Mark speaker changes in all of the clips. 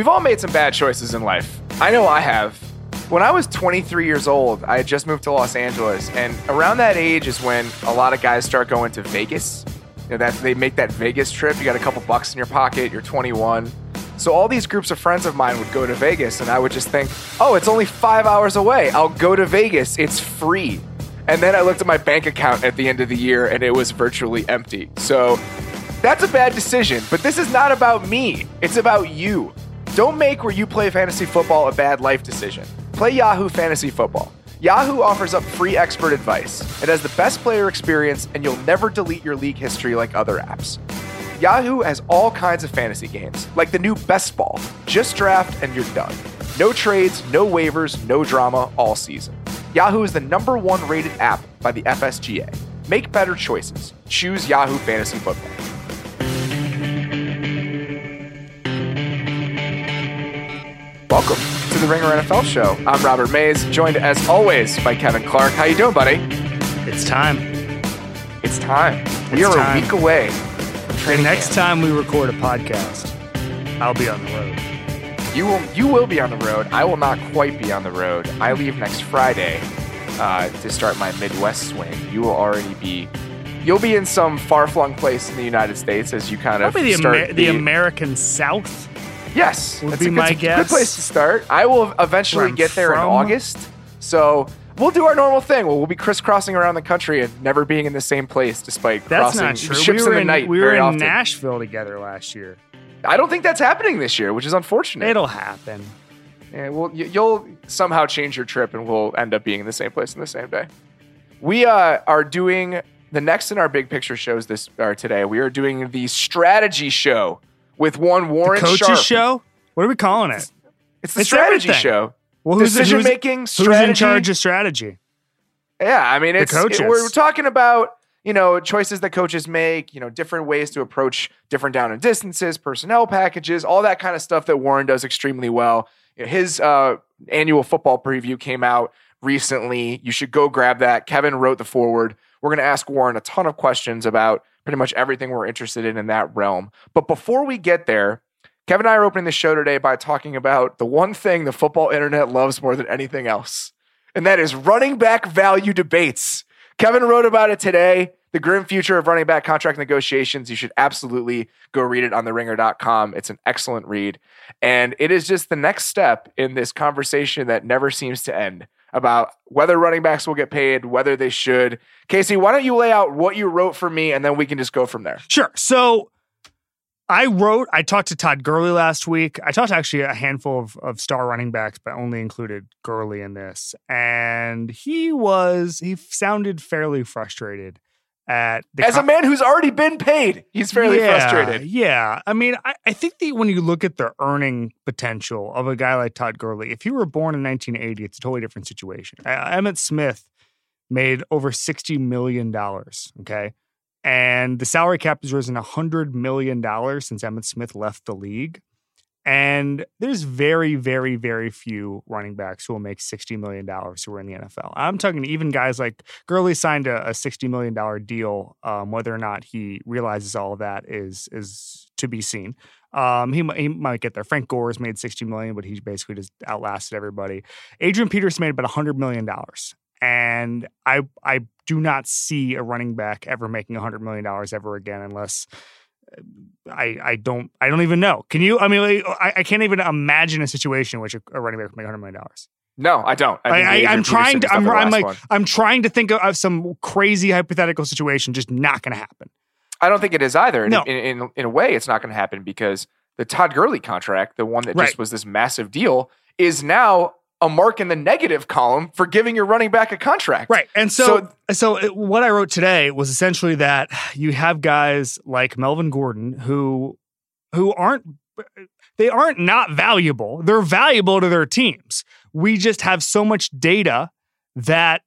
Speaker 1: We've all made some bad choices in life. I know I have. When I was 23 years old, I had just moved to Los Angeles, and around that age is when a lot of guys start going to Vegas. You know, that they make that Vegas trip. You got a couple bucks in your pocket. You're 21. So all these groups of friends of mine would go to Vegas, and I would just think, "Oh, it's only five hours away. I'll go to Vegas. It's free." And then I looked at my bank account at the end of the year, and it was virtually empty. So that's a bad decision. But this is not about me. It's about you. Don't make where you play fantasy football a bad life decision. Play Yahoo Fantasy Football. Yahoo offers up free expert advice. It has the best player experience, and you'll never delete your league history like other apps. Yahoo has all kinds of fantasy games, like the new Best Ball. Just draft and you're done. No trades, no waivers, no drama all season. Yahoo is the number one rated app by the FSGA. Make better choices. Choose Yahoo Fantasy Football. Welcome to the Ringer NFL Show. I'm Robert Mays, joined as always by Kevin Clark. How you doing, buddy?
Speaker 2: It's time.
Speaker 1: It's time. We
Speaker 2: It's
Speaker 1: are
Speaker 2: time.
Speaker 1: a week away from
Speaker 2: The next
Speaker 1: camp.
Speaker 2: time we record a podcast, I'll be on the road.
Speaker 1: You will you will be on the road. I will not quite be on the road. I leave next Friday uh, to start my Midwest swing. You will already be. You'll be in some far flung place in the United States as you kind of
Speaker 2: Probably the,
Speaker 1: start
Speaker 2: Amer- the American South.
Speaker 1: Yes,
Speaker 2: would
Speaker 1: that's
Speaker 2: be
Speaker 1: a good,
Speaker 2: my guess.
Speaker 1: Good place to start. I will eventually get there in. August, so we'll do our normal thing. We'll, we'll be crisscrossing around the country and never being in the same place, despite
Speaker 2: That's
Speaker 1: crossing
Speaker 2: not true.
Speaker 1: ships
Speaker 2: we
Speaker 1: in the
Speaker 2: in,
Speaker 1: night
Speaker 2: we were in
Speaker 1: often.
Speaker 2: Nashville together last year.
Speaker 1: I don't think that's happening this year, which is unfortunate.
Speaker 2: It'll happen.
Speaker 1: Yeah, well, y- you'll somehow change your trip, and we'll end up being in the same place on the same day. We uh, are doing the next in our big picture shows this or today. We are doing the strategy show with one Warren
Speaker 2: Coaches
Speaker 1: Sharp.
Speaker 2: show? What are we calling it?
Speaker 1: It's the
Speaker 2: It's
Speaker 1: strategy
Speaker 2: everything.
Speaker 1: show.
Speaker 2: Well, who's
Speaker 1: Decision
Speaker 2: who's,
Speaker 1: making,
Speaker 2: Who's in charge of strategy?
Speaker 1: Yeah, I mean, it's
Speaker 2: coaches.
Speaker 1: it- we're talking about you know choices that coaches make, you know, different ways to approach different down and distances, personnel packages, all that kind of stuff that Warren does extremely well. His uh, annual football preview came out recently. You should go grab that. Kevin wrote the foreword. We're going to ask Warren a ton of questions about pretty much everything we're interested in in that realm. But before we get there, Kevin and I are opening the show today by talking about the one thing the football internet loves more than anything else, and that is running back value debates. Kevin wrote about it today. The grim future of running back contract negotiations. You should absolutely go read it on the theringer.com. It's an excellent read. And it is just the next step in this conversation that never seems to end about whether running backs will get paid, whether they should. Casey, why don't you lay out what you wrote for me and then we can just go from there?
Speaker 2: Sure. So I wrote, I talked to Todd Gurley last week. I talked to actually a handful of, of star running backs, but only included Gurley in this. And he was, he sounded fairly frustrated at the
Speaker 1: As a man who's already been paid, he's fairly
Speaker 2: Yeah,
Speaker 1: frustrated.
Speaker 2: Yeah. I mean, I, I think that when you look at the earning potential of a guy like Todd Gurley, if you were born in 1980, it's a totally different situation. Uh, Emmitt Smith made over $60 million. Okay. And the salary cap has risen $100 million since Emmitt Smith left the league. And there's very, very, very few running backs who will make $60 million who are in the NFL. I'm talking even guys like Gurley signed a, a $60 million deal. Um, whether or not he realizes all of that is is to be seen. Um, he, he might get there. Frank Gore's made 60 million, but he basically just outlasted everybody. Adrian Peterson made about $100 million. And I I do not see a running back ever making $100 million ever again unless I I don't I don't even know. Can you? I mean, I, I can't even imagine a situation in which a, a running back would make $100 million.
Speaker 1: No, I don't.
Speaker 2: I,
Speaker 1: think
Speaker 2: I,
Speaker 1: Adrian
Speaker 2: I'm trying to. I'm, I'm like.
Speaker 1: one.
Speaker 2: I'm trying to think of, of some crazy hypothetical situation. Just not going to happen.
Speaker 1: I don't think it is either.
Speaker 2: No.
Speaker 1: In, in, in a way, it's not going to happen because the Todd Gurley contract, the one that
Speaker 2: Right.
Speaker 1: just was this massive deal, is now a mark in the negative column for giving your running back a contract.
Speaker 2: Right. And so, so, it- what I wrote today was essentially that you have guys like Melvin Gordon who, who aren't, they aren't not valuable. They're valuable to their teams. We just have so much data that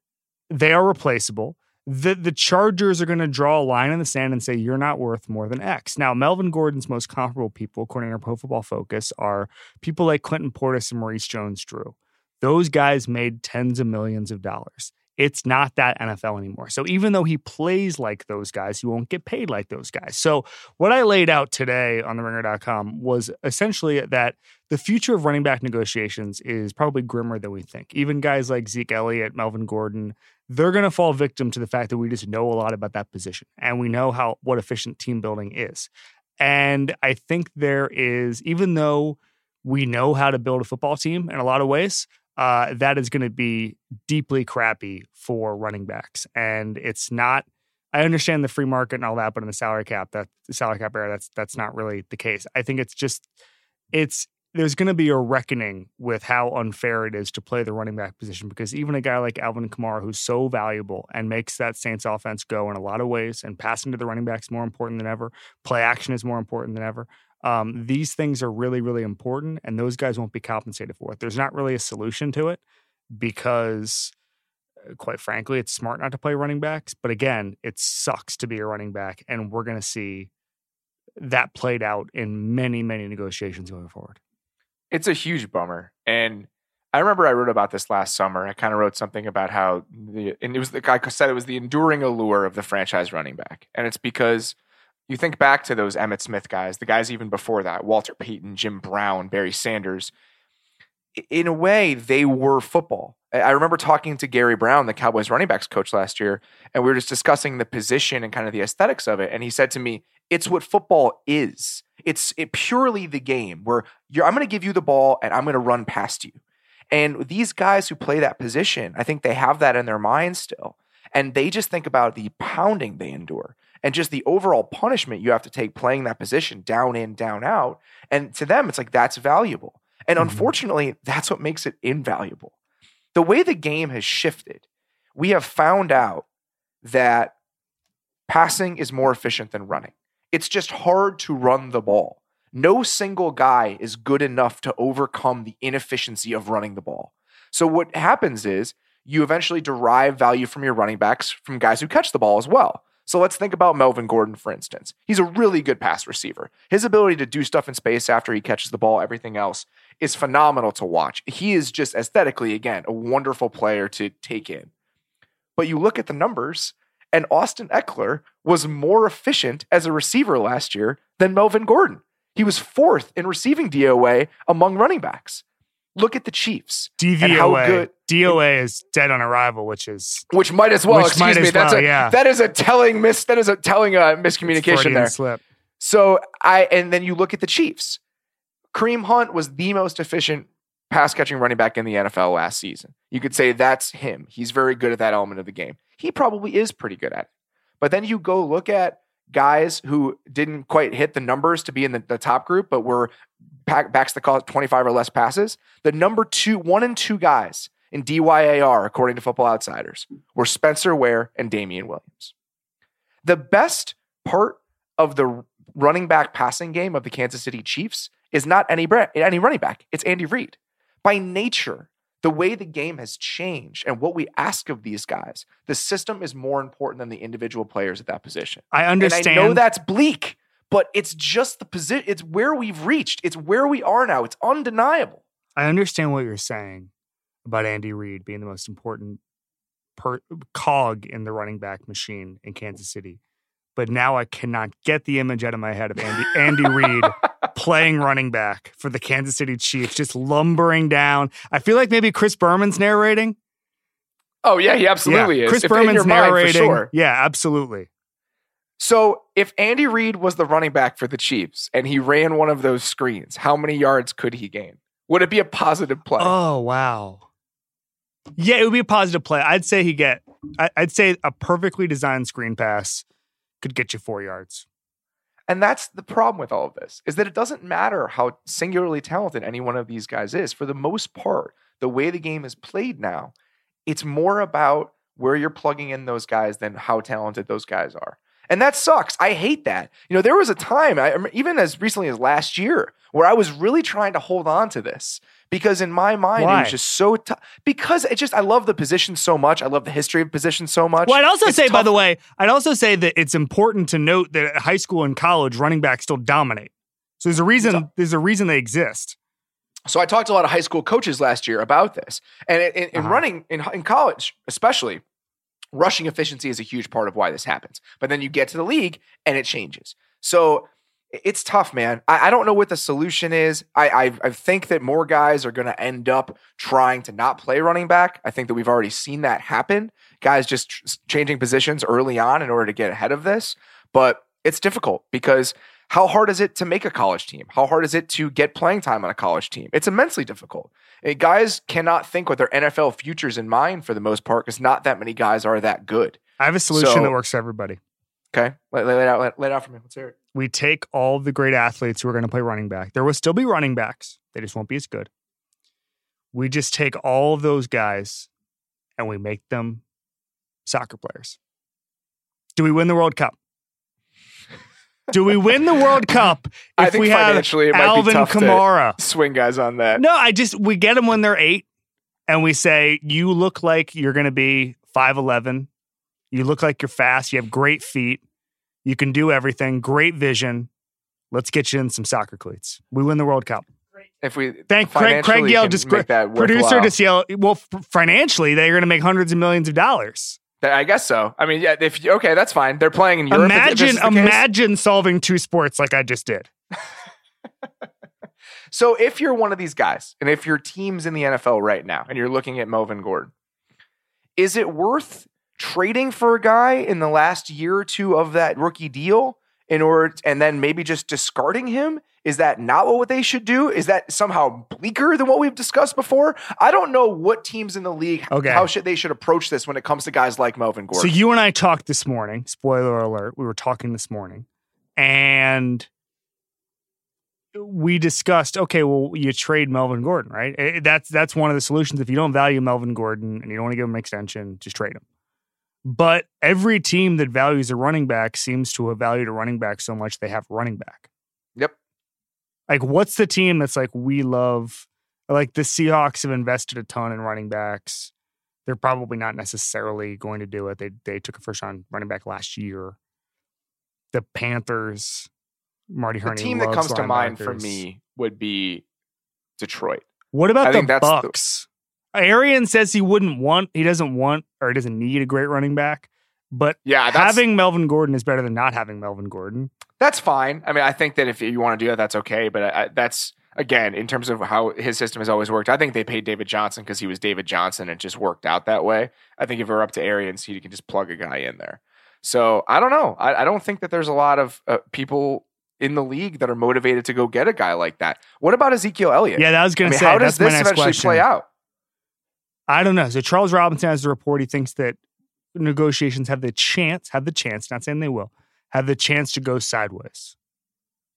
Speaker 2: they are replaceable. The, the Chargers are going to draw a line in the sand and say, you're not worth more than X. Now, Melvin Gordon's most comparable people, according to our Pro Football Focus, are people like Clinton Portis and Maurice Jones Drew. Those guys made tens of millions of dollars. It's not that NFL anymore. So even though he plays like those guys, he won't get paid like those guys. So what I laid out today on the ringer.com was essentially that the future of running back negotiations is probably grimmer than we think. Even guys like Zeke Elliott, Melvin Gordon, they're going to fall victim to the fact that we just know a lot about that position and we know how what efficient team building is. And I think there is, even though we know how to build a football team in a lot of ways, uh, that is going to be deeply crappy for running backs. And it's not. I understand the free market and all that, but in the salary cap, that the salary cap era, that's that's not really the case. I think it's just it's there's going to be a reckoning with how unfair it is to play the running back position because even a guy like Alvin Kamara, who's so valuable and makes that Saints offense go in a lot of ways, and passing to the running back is more important than ever, play action is more important than ever. Um, these things are really, really important, and those guys won't be compensated for it. There's not really a solution to it because, uh, quite frankly, it's smart not to play running backs. But again, it sucks to be a running back, and we're going to see that played out in many, many negotiations going forward.
Speaker 1: It's a huge bummer. And I remember I wrote about this last summer. I kind of wrote something about how the and it was the guy said it was the enduring allure of the franchise running back. And it's because you think back to those Emmitt Smith guys, the guys even before that, Walter Payton, Jim Brown, Barry Sanders. In a way, they were football. I remember talking to Gary Brown, the Cowboys running backs coach last year, and we were just discussing the position and kind of the aesthetics of it. And he said to me, It's what football is. It's it purely the game where I'm going to give you the ball and I'm going to run past you. And these guys who play that position, I think they have that in their minds still. And they just think about the pounding they endure and just the overall punishment you have to take playing that position down in, down out. And to them, it's like that's valuable. And mm-hmm. unfortunately, that's what makes it invaluable. The way the game has shifted, we have found out that passing is more efficient than running. It's just hard to run the ball. No single guy is good enough to overcome the inefficiency of running the ball. So what happens is you eventually derive value from your running backs from guys who catch the ball as well. So let's think about Melvin Gordon, for instance. He's a really good pass receiver. His ability to do stuff in space after he catches the ball, everything else, is phenomenal to watch. He is just aesthetically, again, a wonderful player to take in. But you look at the numbers, and Austin Ekeler was more efficient as a receiver last year than Melvin Gordon. He was fourth in receiving DOA among running backs. Look at the Chiefs.
Speaker 2: DVOA. Good DOA is dead on arrival, which is
Speaker 1: which might as well. Excuse me. That's well, a yeah. that is a telling miss. That is a telling uh, miscommunication there.
Speaker 2: Slip.
Speaker 1: So I and then you look at the Chiefs. Kareem Hunt was the most efficient pass catching running back in the NFL last season. You could say that's him. He's very good at that element of the game. He probably is pretty good at it. But then you go look at guys who didn't quite hit the numbers to be in the, the top group, but were back, backs that caught 25 or less passes. The number two, one and two guys in DYAR, according to Football Outsiders, were Spencer Ware and Damien Williams. The best part of the running back passing game of the Kansas City Chiefs is not any, any running back, it's Andy Reid by nature, the way the game has changed and what we ask of these guys, the system is more important than the individual players at that position.
Speaker 2: I understand.
Speaker 1: And I know that's bleak, but it's just the position. It's where we've reached. It's where we are now. It's undeniable.
Speaker 2: I understand what you're saying about Andy Reid being the most important per- cog in the running back machine in Kansas City. But now I cannot get the image out of my head of Andy Andy Reid playing running back for the Kansas City Chiefs, just lumbering down. I feel like maybe Chris Berman's narrating.
Speaker 1: Oh yeah, he absolutely
Speaker 2: yeah,
Speaker 1: is.
Speaker 2: Chris if Berman's narrating. Mind, sure. Yeah, absolutely.
Speaker 1: So if Andy Reid was the running back for the Chiefs and he ran one of those screens, how many yards could he gain? Would it be a positive play?
Speaker 2: Oh wow. Yeah, it would be a positive play. I'd say he get. I'd say a perfectly designed screen pass could get you four yards.
Speaker 1: And that's the problem with all of this is that it doesn't matter how singularly talented any one of these guys is. For the most part, the way the game is played now, it's more about where you're plugging in those guys than how talented those guys are. And that sucks. I hate that. You know, there was a time, I, even as recently as last year, where I was really trying to hold on to this because in my mind
Speaker 2: Why?
Speaker 1: it was just so tough. Because it just I love the position so much. I love the history of position so much.
Speaker 2: Well, I'd also it's say, tough. by the way, I'd also say that it's important to note that high school and college running backs still dominate. So there's a reason. There's a reason they exist.
Speaker 1: So I talked to a lot of high school coaches last year about this, and in, in uh-huh. running in, in college, especially rushing efficiency is a huge part of why this happens. But then you get to the league and it changes. So it's tough, man. I, I don't know what the solution is. I, I, I think that more guys are going to end up trying to not play running back. I think that we've already seen that happen. Guys just tr- changing positions early on in order to get ahead of this. But it's difficult because how hard is it to make a college team? How hard is it to get playing time on a college team? It's immensely difficult. And guys cannot think with their NFL futures in mind for the most part because not that many guys are that good.
Speaker 2: I have a solution
Speaker 1: So-
Speaker 2: that works for everybody.
Speaker 1: Okay, lay, lay it out. Lay, lay it out for me. Let's hear it.
Speaker 2: We take all the great athletes who are going to play running back. There will still be running backs. They just won't be as good. We just take all of those guys and we make them soccer players. Do we win the World Cup? Do we win the World Cup if we have
Speaker 1: financially it might be
Speaker 2: Alvin
Speaker 1: tough to-
Speaker 2: Kamara?
Speaker 1: Swing guys on that.
Speaker 2: No, I just we get them when they're eight, and we say you look like you're going to be five eleven. You look like you're fast. You have great feet. You can do everything. Great vision. Let's get you in some soccer cleats. We win the World Cup.
Speaker 1: If we
Speaker 2: Thank Craig. Craig Yell just producer just yell. Well, f- financially, they're going to make hundreds of millions of dollars.
Speaker 1: I guess so. I mean, yeah. If you- okay, that's fine. They're playing in Europe.
Speaker 2: imagine,
Speaker 1: case.
Speaker 2: imagine solving two sports like I just did.
Speaker 1: So if you're one of these guys, and if your team's in the NFL right now, and you're looking at Melvin Gordon, is it worth trading for a guy in the last year or two of that rookie deal in order, and then maybe just discarding him? Is that not what they should do? Is that somehow bleaker than what we've discussed before? I don't know what teams in the league
Speaker 2: Okay.
Speaker 1: how should they should approach this when it comes to guys like Melvin Gordon.
Speaker 2: So you and I talked this morning. Spoiler alert: we were talking this morning, and we discussed. Okay, well, you trade Melvin Gordon, right? Eh, That's that's one of the solutions. If you don't value Melvin Gordon and you don't want to give him an extension, just trade him. But every team that values a running back seems to have valued a running back so much they have a running back.
Speaker 1: Yep.
Speaker 2: Like, what's the team that's like we love? Like the Seahawks have invested a ton in running backs they're probably not necessarily going to do it. They they took a first round running back last year. The Panthers, Marty
Speaker 1: the
Speaker 2: Hurney.
Speaker 1: team that comes to mind for me would be Detroit.
Speaker 2: What about the
Speaker 1: the-
Speaker 2: Bucks? Arian says he wouldn't want, he doesn't want, or he doesn't need a great running back. But
Speaker 1: Yeah,
Speaker 2: having Melvin Gordon is better than not having Melvin Gordon.
Speaker 1: That's fine. I mean, I think that if you want to do that, that's okay. But I, I, that's again in terms of how his system has always worked. I think they paid David Johnson because he was David Johnson and it just worked out that way. I think if were up to Arians, he can just plug a guy in there. So I don't know. I, I don't think that there's a lot of uh, people in the league that are motivated to go get a guy like that. What about Ezekiel Elliott?
Speaker 2: Yeah, that was going to
Speaker 1: mean,
Speaker 2: say.
Speaker 1: how does this eventually
Speaker 2: question.
Speaker 1: play out?
Speaker 2: I don't know. So Charles Robinson has a report. He thinks that negotiations have the chance, have the chance, not saying they will, have the chance to go sideways.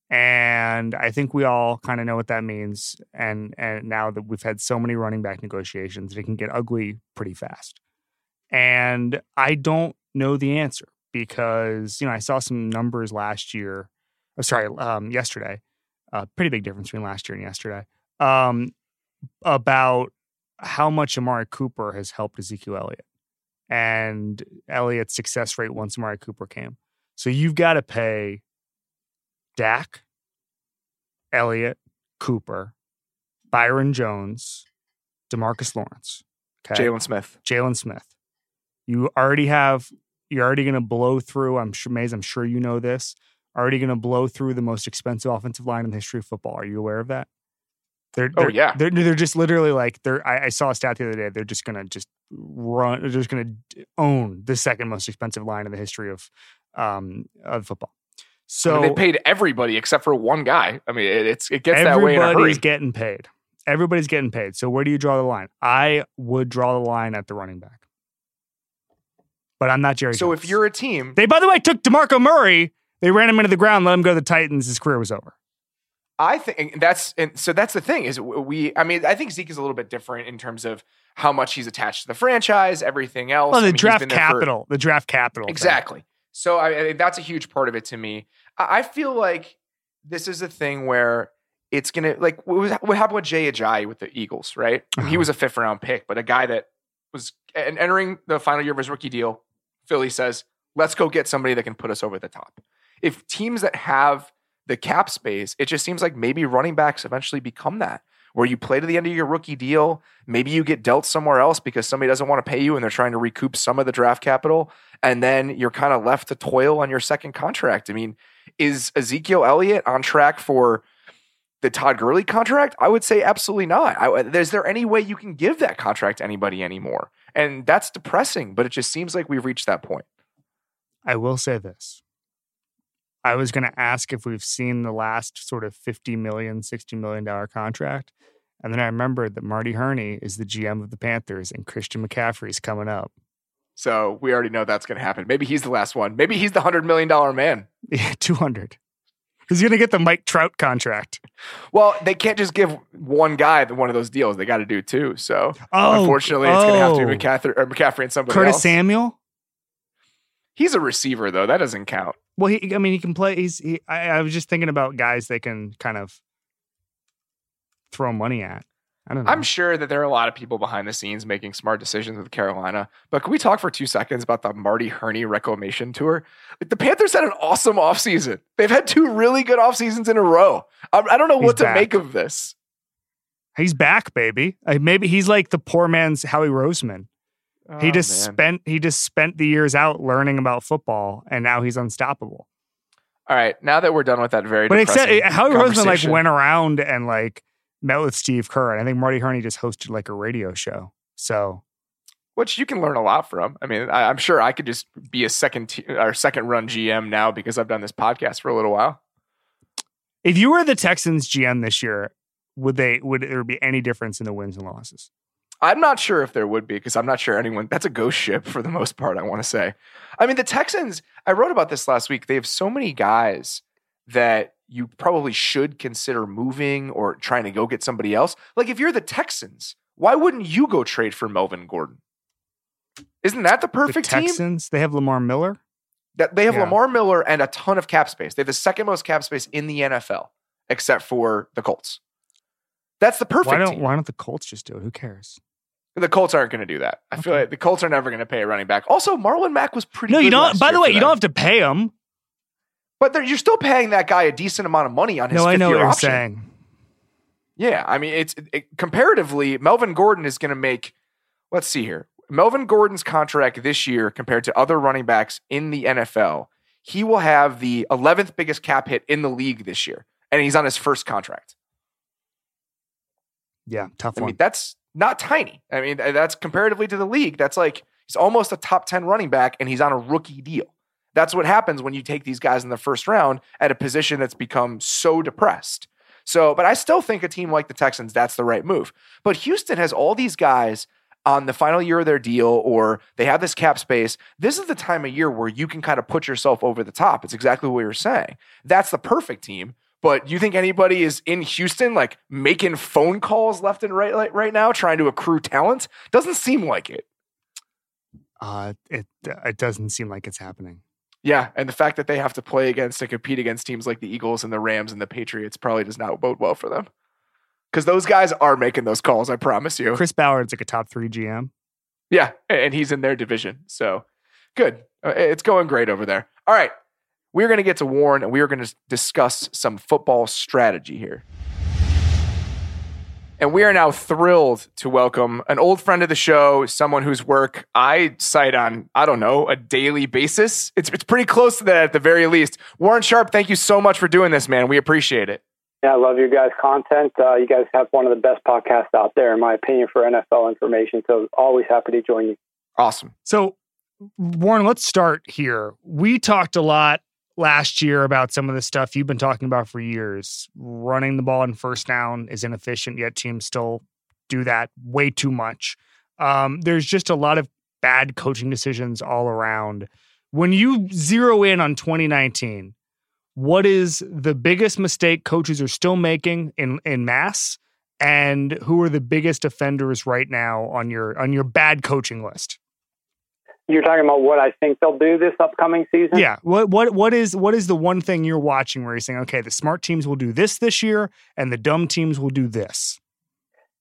Speaker 2: And I think we all kind of know what that means. And and now that we've had so many running back negotiations, it can get ugly pretty fast. And I don't know the answer because you know I saw some numbers last year. Oh, sorry, um, yesterday. Uh, pretty big difference between last year and yesterday. Um, about how much Amari Cooper has helped Ezekiel Elliott and Elliott's success rate once Amari Cooper came. So you've got to pay Dak, Elliott, Cooper, Byron Jones, Demarcus Lawrence, okay,
Speaker 1: Jaylon Smith.
Speaker 2: Jaylon Smith. You already have. You're already going to blow through. I'm sure, Mays. I'm sure you know this. Already going to blow through the most expensive offensive line in the history of football. Are you aware of that? They're,
Speaker 1: Oh,
Speaker 2: they're-
Speaker 1: yeah.
Speaker 2: they're they're just literally like they're. I, I saw a stat the other day. They're just going to just run. They're just going to own the second most expensive line in the history of um of football.
Speaker 1: I
Speaker 2: So
Speaker 1: mean, they paid everybody except for one guy. I mean, it, it's it gets that way in a hurry.
Speaker 2: everybody's getting paid. Everybody's getting paid. So where do you draw the line? I would draw the line at the running back. But I'm not Jerry.
Speaker 1: So if you're a team,
Speaker 2: they by the way took Demarco Murray, they ran him into the ground, let him go to the Titans. His career was over.
Speaker 1: I think that's and so that's the thing is we. I mean, I think Zeke is a little bit different in terms of how much he's attached to the franchise, everything else.
Speaker 2: Well,
Speaker 1: I
Speaker 2: the
Speaker 1: mean, he's
Speaker 2: draft
Speaker 1: there for-
Speaker 2: capital, the draft capital. thing.
Speaker 1: exactly. So I, I that's a huge part of it to me. I, I feel like this is a thing where it's gonna like what, was, what happened with Jay Ajayi with the Eagles, right? He
Speaker 2: Uh-huh.
Speaker 1: was a fifth round pick, but a guy that was and entering the final year of his rookie deal. Philly says, "Let's go get somebody that can put us over the top." If teams that have the cap space, it just seems like maybe running backs eventually become that. where you play to the end of your rookie deal. Maybe you get dealt somewhere else because somebody doesn't want to pay you and they're trying to recoup some of the draft capital. And then you're kind of left to toil on your second contract. I mean, is Ezekiel Elliott on track for the Todd Gurley contract? I would say absolutely not. I, is there any way you can give that contract to anybody anymore? And that's depressing, but it just seems like we've reached that point.
Speaker 2: I will say this. I was going to ask if we've seen the last sort of 50 million, 60 million dollar contract. And then I remembered that Marty Hurney is the GM of the Panthers and Christian McCaffrey's coming up.
Speaker 1: So we already know that's going to happen. Maybe he's the last one. Maybe he's the $100 million man.
Speaker 2: Yeah, 200. He's going to get the Mike Trout contract.
Speaker 1: Well, they can't just give one guy one of those deals. They got to do two. So oh, unfortunately, it's oh. going to have to be oh. McCaffrey, or McCaffrey and somebody
Speaker 2: Curtis
Speaker 1: else.
Speaker 2: Samuel?
Speaker 1: He's a receiver, though. That doesn't count.
Speaker 2: Well, he, I mean, he can play. He's. He, I, I was just thinking about guys they can kind of throw money at. I don't know.
Speaker 1: I'm sure that there are a lot of people behind the scenes making smart decisions with Carolina. But can we talk for two seconds about the Marty Hurney reclamation tour? Like the Panthers had an awesome offseason. They've had two really good off seasons in a row. I, I don't know he's what back. to make of this.
Speaker 2: He's back, baby. maybe he's like the poor man's Howie Roseman. Oh, he just man. spent he just spent the years out learning about football, and now he's unstoppable.
Speaker 1: All right, now that we're done with that very but except
Speaker 2: Howie Roseman like went around and like met with Steve Kerr, and I think Marty Hurney just hosted like a radio show. So,
Speaker 1: which you can learn a lot from. I mean, I, am sure I could just be a second t- or second run GM now because I've done this podcast for a little while.
Speaker 2: If you were the Texans GM this year, would they would there be any difference in the wins and losses?
Speaker 1: I'm not sure if there would be because I'm not sure anyone. That's a ghost ship for the most part. I want to say. I mean, the Texans. I wrote about this last week. They have so many guys that you probably should consider moving or trying to go get somebody else. Like if you're the Texans, why wouldn't you go trade for Melvin Gordon? Isn't that the perfect
Speaker 2: the Texans,
Speaker 1: team?
Speaker 2: They have Lamar Miller.
Speaker 1: That they have yeah. Lamar Miller and a ton of cap space. They have the second most cap space in the NFL, except for the Colts. That's the perfect.
Speaker 2: Why don't
Speaker 1: team.
Speaker 2: Why don't the Colts just do it? Who cares?
Speaker 1: The Colts aren't going to do that. I okay. feel like the Colts are never going to pay a running back. Also, Marlon Mack was pretty.
Speaker 2: No,
Speaker 1: you
Speaker 2: don't. By the way, you don't have to pay him.
Speaker 1: But you're still paying that guy a decent amount of money on his. No, I know what you're saying. Yeah, I mean, it's it, comparatively, Melvin Gordon is going to make. Let's see here. Melvin Gordon's contract this year compared to other running backs in the NFL, he will have the 11th biggest cap hit in the league this year, and he's on his first contract.
Speaker 2: Yeah, tough
Speaker 1: I
Speaker 2: one.
Speaker 1: mean, that's not tiny. I mean, that's comparatively to the league. That's like he's almost a top 10 running back, and he's on a rookie deal. That's what happens when you take these guys in the first round at a position that's become so depressed. So, but I still think a team like the Texans, that's the right move. But Houston has all these guys on the final year of their deal or they have this cap space. This is the time of year where you can kind of put yourself over the top. It's exactly what you're saying. That's the perfect team. But you think anybody is in Houston like making phone calls left and right like, right now trying to accrue talent? Doesn't seem like it.
Speaker 2: Uh, it it doesn't seem like it's happening.
Speaker 1: Yeah, and the fact that they have to play against and compete against teams like the Eagles and the Rams and the Patriots probably does not bode well for them. Because those guys are making those calls, I promise you.
Speaker 2: Chris Ballard's like a top three GM.
Speaker 1: Yeah, and he's in their division. So good. Uh, it's going great over there. All right. We're going to get to Warren and we are going to discuss some football strategy here. And we are now thrilled to welcome an old friend of the show, someone whose work I cite on, I don't know, a daily basis. It's, it's pretty close to that at the very least. Warren Sharp, thank you so much for doing this, man. We appreciate it.
Speaker 3: Yeah, I love your guys' content. Uh, you guys have one of the best podcasts out there, in my opinion, for NFL information. So always happy to join you.
Speaker 1: Awesome.
Speaker 2: So, Warren, let's start here. We talked a lot last year about some of the stuff you've been talking about for years. Running the ball in first down is inefficient, yet teams still do that way too much. Um, there's just a lot of bad coaching decisions all around. When you zero in on 2019, what is the biggest mistake coaches are still making in in mass, and who are the biggest offenders right now on your on your bad coaching list?
Speaker 3: You're talking about what I think they'll do this upcoming season.
Speaker 2: Yeah. What what what is what is the one thing you're watching where you're saying, okay, the smart teams will do this this year, and the dumb teams will do this?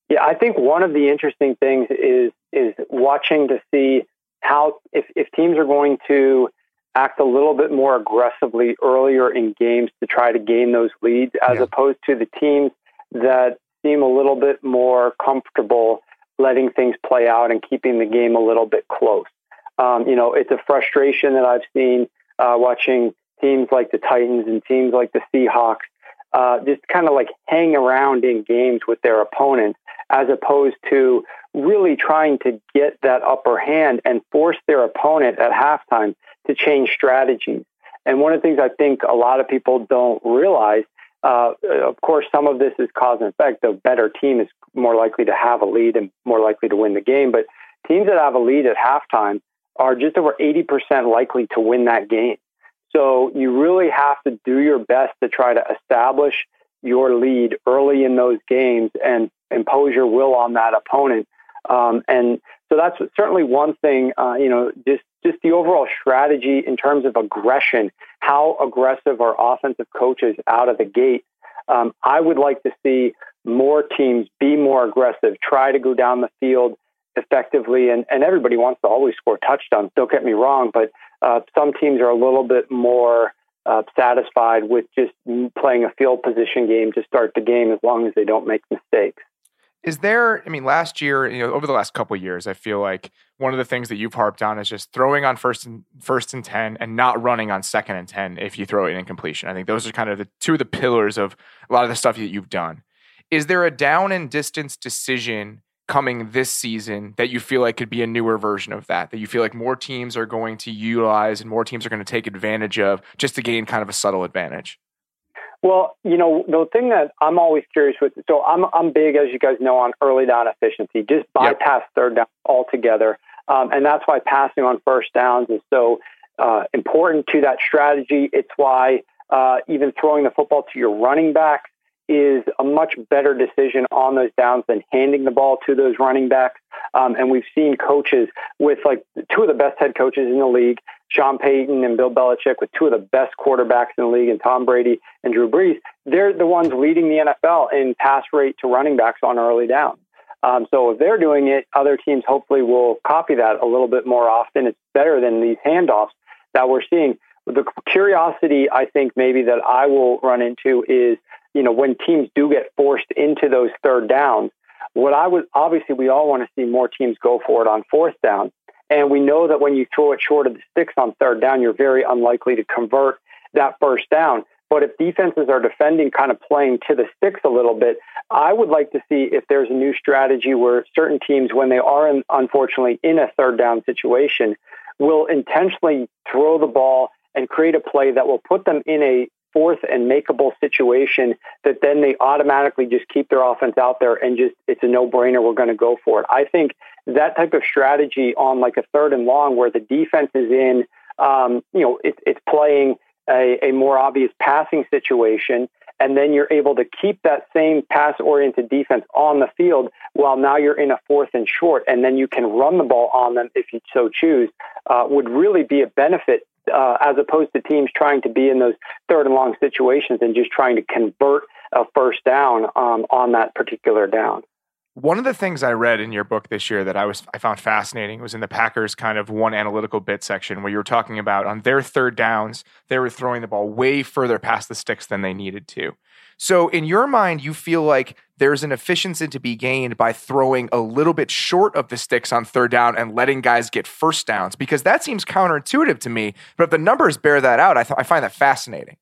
Speaker 3: Yeah, I think one of the interesting things is is watching to see how if if teams are going to act a little bit more aggressively earlier in games to try to gain those leads, as yeah. opposed to the teams that seem a little bit more comfortable letting things play out and keeping the game a little bit close. Um, you know, it's a frustration that I've seen uh, watching teams like the Titans and teams like the Seahawks uh, just kind of like hang around in games with their opponents as opposed to really trying to get that upper hand and force their opponent at halftime to change strategies. And one of the things I think a lot of people don't realize, uh, of course, some of this is cause and effect. The better team is more likely to have a lead and more likely to win the game. But teams that have a lead at halftime are just over 80% likely to win that game. So you really have to do your best to try to establish your lead early in those games and impose your will on that opponent. Um, and so that's certainly one thing, uh, you know, just, just the overall strategy in terms of aggression, how aggressive are offensive coaches out of the gate. Um, I would like to see more teams be more aggressive, try to go down the field effectively, and, and everybody wants to always score touchdowns. Don't get me wrong, but uh, some teams are a little bit more uh, satisfied with just playing a field position game to start the game as long as they don't make mistakes.
Speaker 1: Is there, I mean, last year, you know, over the last couple years, I feel like one of the things that you've harped on is just throwing on first and first and 10 and not running on second and 10 if you throw it in completion. I think those are kind of the two of the pillars of a lot of the stuff that you've done. Is there a down and distance decision coming this season that you feel like could be a newer version of that that you feel like more teams are going to utilize and more teams are going to take advantage of just to gain kind of a subtle advantage?
Speaker 3: Well you know the thing that i'm always curious with so i'm i'm big as you guys know on early down efficiency just bypass yep. third down altogether. Um, and that's why passing on first downs is so uh, important to that strategy. It's why uh, even throwing the football to your running backs is a much better decision on those downs than handing the ball to those running backs. Um, and we've seen coaches with like two of the best head coaches in the league, Sean Payton and Bill Belichick, with two of the best quarterbacks in the league, and Tom Brady and Drew Brees. They're the ones leading the NFL in pass rate to running backs on early downs. Um, so if they're doing it, other teams hopefully will copy that a little bit more often. It's better than these handoffs that we're seeing. The curiosity I think maybe that I will run into is you know, when teams do get forced into those third downs, what I would obviously we all want to see more teams go for it on fourth down. And we know that when you throw it short of the sticks on third down, you're very unlikely to convert that first down. But if defenses are defending, kind of playing to the sticks a little bit, I would like to see if there's a new strategy where certain teams, when they are in, unfortunately in a third down situation, will intentionally throw the ball and create a play that will put them in a fourth and makeable situation that then they automatically just keep their offense out there and just it's a no brainer. We're going to go for it. I think that type of strategy on like a third and long where the defense is in, um, you know, it, it's playing a, a more obvious passing situation and then you're able to keep that same pass oriented defense on the field while now you're in a fourth and short, and then you can run the ball on them if you so choose, uh, would really be a benefit uh, as opposed to teams trying to be in those third and long situations and just trying to convert a first down um, on that particular down.
Speaker 1: One of the things I read in your book this year that I was I found fascinating was in the Packers kind of one analytical bit section where you were talking about on their third downs they were throwing the ball way further past the sticks than they needed to. So in your mind you feel like there's an efficiency to be gained by throwing a little bit short of the sticks on third down and letting guys get first downs because that seems counterintuitive to me, but if the numbers bear that out I, th- I find that fascinating.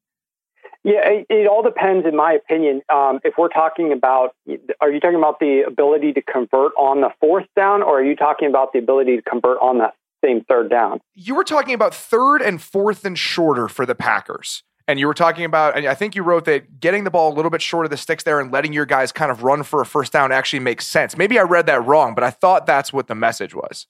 Speaker 3: Yeah, it, it, all depends, in my opinion. Um, if we're talking about, are you talking about the ability to convert on the fourth down, or are you talking about the ability to convert on that same third down?
Speaker 1: You were talking about third and fourth and shorter for the Packers. And you were talking about, and I think you wrote that getting the ball a little bit short of the sticks there and letting your guys kind of run for a first down actually makes sense. Maybe I read that wrong, but I thought that's what the message was.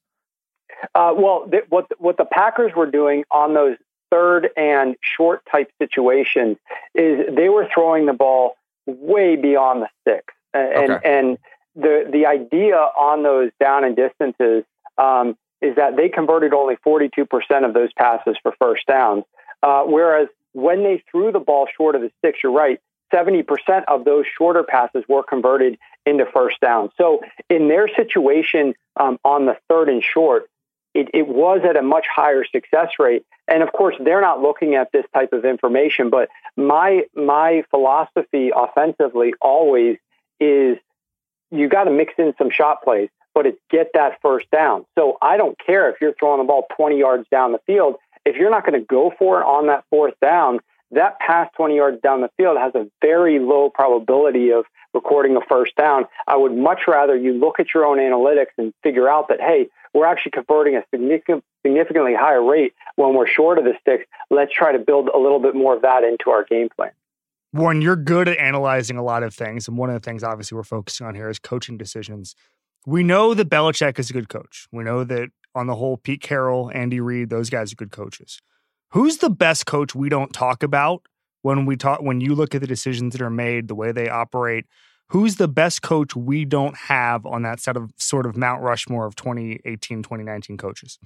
Speaker 3: Uh, well, th- what what the Packers were doing on those third and short type situations is they were throwing the ball way beyond the sticks. And, okay. and the, the idea on those down and distances um, is that they converted only 42% of those passes for first downs. Uh, whereas when they threw the ball short of the sticks, you're right, 70% of those shorter passes were converted into first down. So in their situation um, on the third and short, it, it was at a much higher success rate. And of course, they're not looking at this type of information. But my my philosophy offensively always is you got to mix in some shot plays, but it's get that first down. So I don't care if you're throwing the ball 20 yards down the field. If you're not going to go for it on that fourth down, that pass 20 yards down the field has a very low probability of recording a first down. I would much rather you look at your own analytics and figure out that, hey, we're actually converting a significant, significantly higher rate when we're short of the sticks. Let's try to build a little bit more of that into our game plan.
Speaker 2: Warren, you're good at analyzing a lot of things. And one of the things, obviously, we're focusing on here is coaching decisions. We know that Belichick is a good coach. We know that on the whole, Pete Carroll, Andy Reid, those guys are good coaches. Who's the best coach we don't talk about when we talk when you look at the decisions that are made, the way they operate? Who's the best coach we don't have on that set of sort of Mount Rushmore of 2018, 2019 coaches?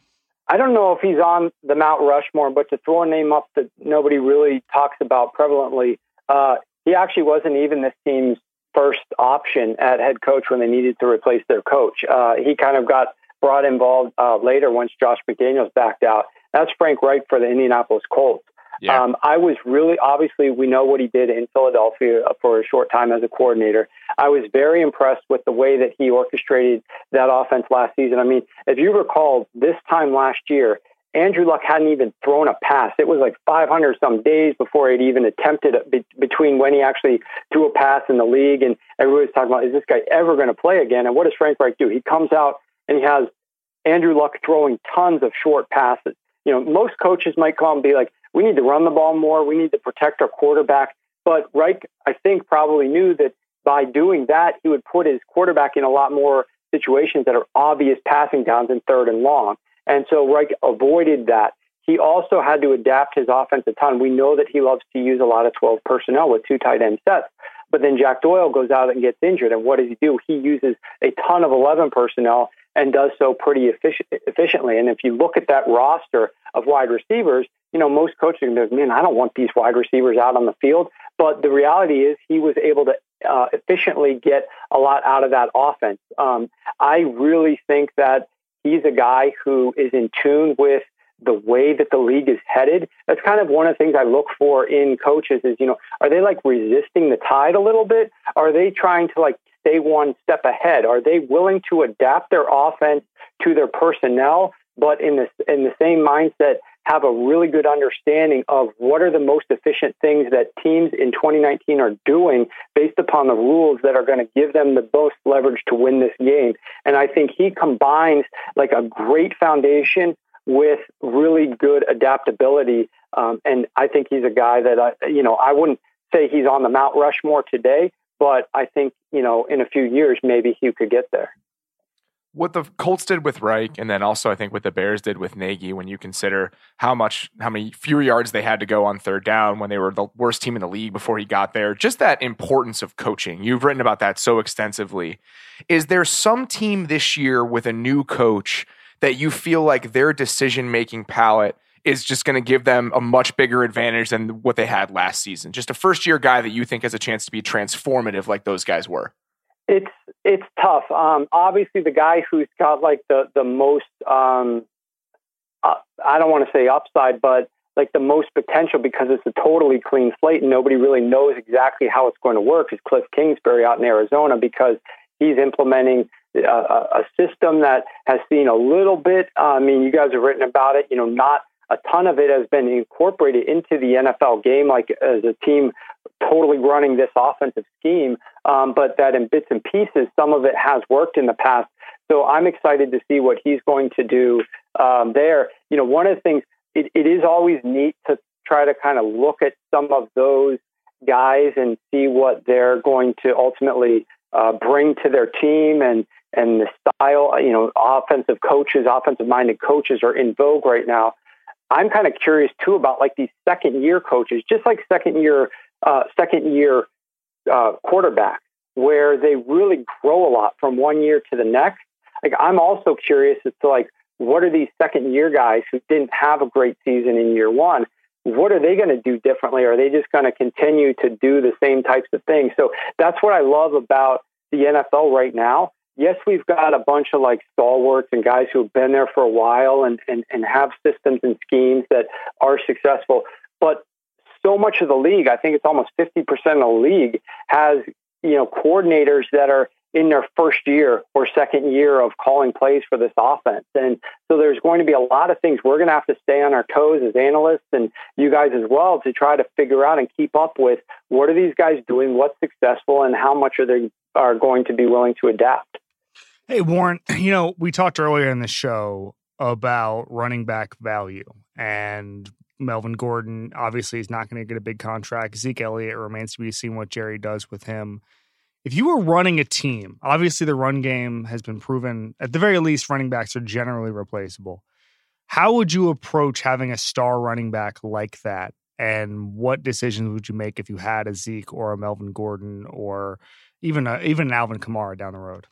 Speaker 3: I don't know if he's on the Mount Rushmore, but to throw a name up that nobody really talks about prevalently, uh, he actually wasn't even this team's first option at head coach when they needed to replace their coach. Uh, he kind of got brought involved uh, later once Josh McDaniels backed out. That's Frank Reich for the Indianapolis Colts. Yeah. Um, I was really obviously we know what he did in Philadelphia for a short time as a coordinator. I was very impressed with the way that he orchestrated that offense last season. I mean, if you recall, this time last year, Andrew Luck hadn't even thrown a pass. It was like 500 some days before he'd even attempted it be- between when he actually threw a pass in the league. And everybody was talking about, is this guy ever going to play again? And what does Frank Reich do? He comes out and he has Andrew Luck throwing tons of short passes. You know, most coaches might call and be like, we need to run the ball more. We need to protect our quarterback. But Reich, I think, probably knew that by doing that, he would put his quarterback in a lot more situations that are obvious passing downs in third and long. And so Reich avoided that. He also had to adapt his offense a ton. We know that he loves to use a lot of 12 personnel with two tight end sets. But then Jack Doyle goes out and gets injured. And what does he do? He uses a ton of 11 personnel and does so pretty efficient, efficiently. And if you look at that roster of wide receivers, you know, most coaches go, man, I don't want these wide receivers out on the field. But the reality is he was able to uh, efficiently get a lot out of that offense. Um, I really think that he's a guy who is in tune with the way that the league is headed. That's kind of one of the things I look for in coaches is, you know, are they like resisting the tide a little bit? Are they trying to like stay one step ahead? Are they willing to adapt their offense to their personnel, but in the in the same mindset have a really good understanding of what are the most efficient things that teams in 2019 are doing based upon the rules that are going to give them the most leverage to win this game. And I think he combines like a great foundation with really good adaptability. Um, and I think he's a guy that I, you know, I wouldn't say he's on the Mount Rushmore today, but I think, you know, in a few years, maybe he could get there.
Speaker 1: What the Colts did with Reich, and then also I think what the Bears did with Nagy, when you consider how much, how many fewer yards they had to go on third down when they were the worst team in the league before he got there, just that importance of coaching. You've written about that so extensively. Is there some team this year with a new coach that you feel like their decision making palette is just going to give them a much bigger advantage than what they had last season? Just a first year guy that you think has a chance to be transformative like those guys were?
Speaker 3: It's it's tough. Um, obviously, the guy who's got like the the most um, uh, I don't want to say upside, but like the most potential because it's a totally clean slate and nobody really knows exactly how it's going to work is Cliff Kingsbury out in Arizona because he's implementing a, a system that has seen a little bit. Uh, I mean, you guys have written about it. You know, not a ton of it has been incorporated into the NFL game, like as a team totally running this offensive scheme, um, but that in bits and pieces, some of it has worked in the past. So I'm excited to see what he's going to do um, there. You know, one of the things, it, it is always neat to try to kind of look at some of those guys and see what they're going to ultimately uh, bring to their team and and the style. You know, offensive coaches, offensive minded coaches are in vogue right now. I'm kind of curious too about like these second year coaches, just like second year uh, second year uh, quarterback, where they really grow a lot from one year to the next. Like I'm also curious as to like what are these second year guys who didn't have a great season in year one? What are they going to do differently? Are they just going to continue to do the same types of things? So that's what I love about the NFL right now. Yes, we've got a bunch of like stalwarts and guys who have been there for a while and, and, and have systems and schemes that are successful. But so much of the league, I think it's almost 50% of the league, has you know coordinators that are in their first year or second year of calling plays for this offense. And so there's going to be a lot of things we're going to have to stay on our toes as analysts and you guys as well to try to figure out and keep up with what are these guys doing, what's successful, and how much are they are going to be willing to adapt.
Speaker 2: Hey Warren, you know we talked earlier in the show about running back value and Melvin Gordon obviously is not going to get a big contract. Zeke Elliott remains to be seen what Jerry does with him. If you were running a team, obviously the run game has been proven, at the very least, running backs are generally replaceable. How would you approach having a star running back like that? And what decisions would you make if you had a Zeke or a Melvin Gordon or even a, even an Alvin Kamara down the road?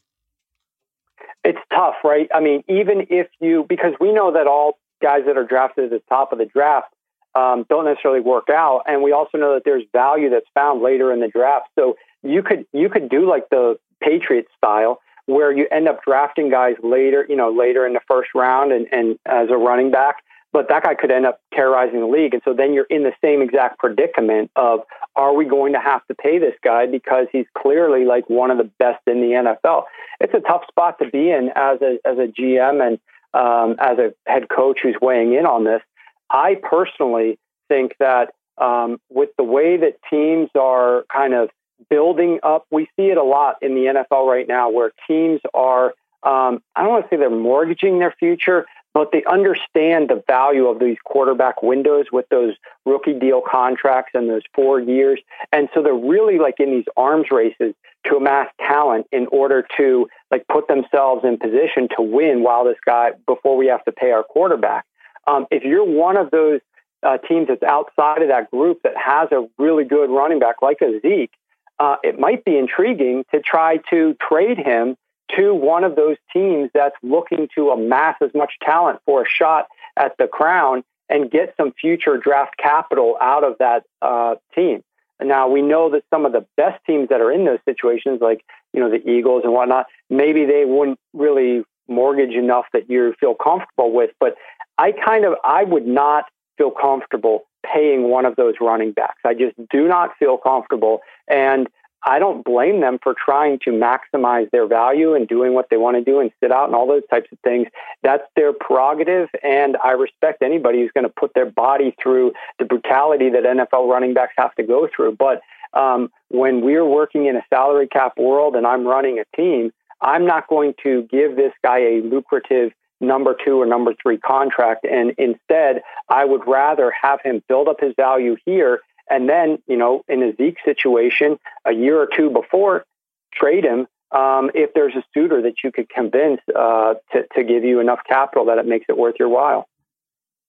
Speaker 3: It's tough, right? I mean, even if you, because we know that all guys that are drafted at the top of the draft um, don't necessarily work out. And we also know that there's value that's found later in the draft. So you could you could do like the Patriot style where you end up drafting guys later, you know, later in the first round and, and as a running back. But that guy could end up terrorizing the league. And so then you're in the same exact predicament of are we going to have to pay this guy because he's clearly like one of the best in the NFL? It's a tough spot to be in as a as a GM and um, as a head coach who's weighing in on this. I personally think that um, with the way that teams are kind of building up, we see it a lot in the NFL right now where teams are, um, I don't want to say they're mortgaging their future, but they understand the value of these quarterback windows with those rookie deal contracts and those four years. And so they're really like in these arms races to amass talent in order to like put themselves in position to win while this guy before we have to pay our quarterback. Um, if you're one of those uh, teams that's outside of that group that has a really good running back like a Zeke, uh, it might be intriguing to try to trade him to one of those teams that's looking to amass as much talent for a shot at the crown and get some future draft capital out of that uh, team. Now we know that some of the best teams that are in those situations, like you know the Eagles and whatnot, maybe they wouldn't really mortgage enough that you feel comfortable with. But I kind of I would not feel comfortable paying one of those running backs. I just do not feel comfortable and I don't blame them for trying to maximize their value and doing what they want to do and sit out and all those types of things. That's their prerogative, and I respect anybody who's going to put their body through the brutality that NFL running backs have to go through. But um, when we're working in a salary cap world and I'm running a team, I'm not going to give this guy a lucrative number two or number three contract. And instead, I would rather have him build up his value here. And then, you know, in a Zeke situation, a year or two before, trade him um, if there's a suitor that you could convince uh, to, to give you enough capital that it makes it worth your while.